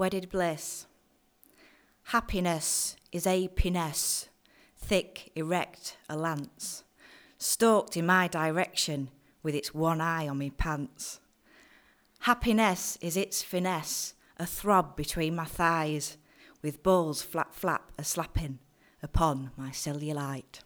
wedded bliss. Happiness is a piness, thick, erect, a lance, stalked in my direction with its one eye on me pants. Happiness is its finesse, a throb between my thighs, with balls flap flap a slapping upon my cellulite.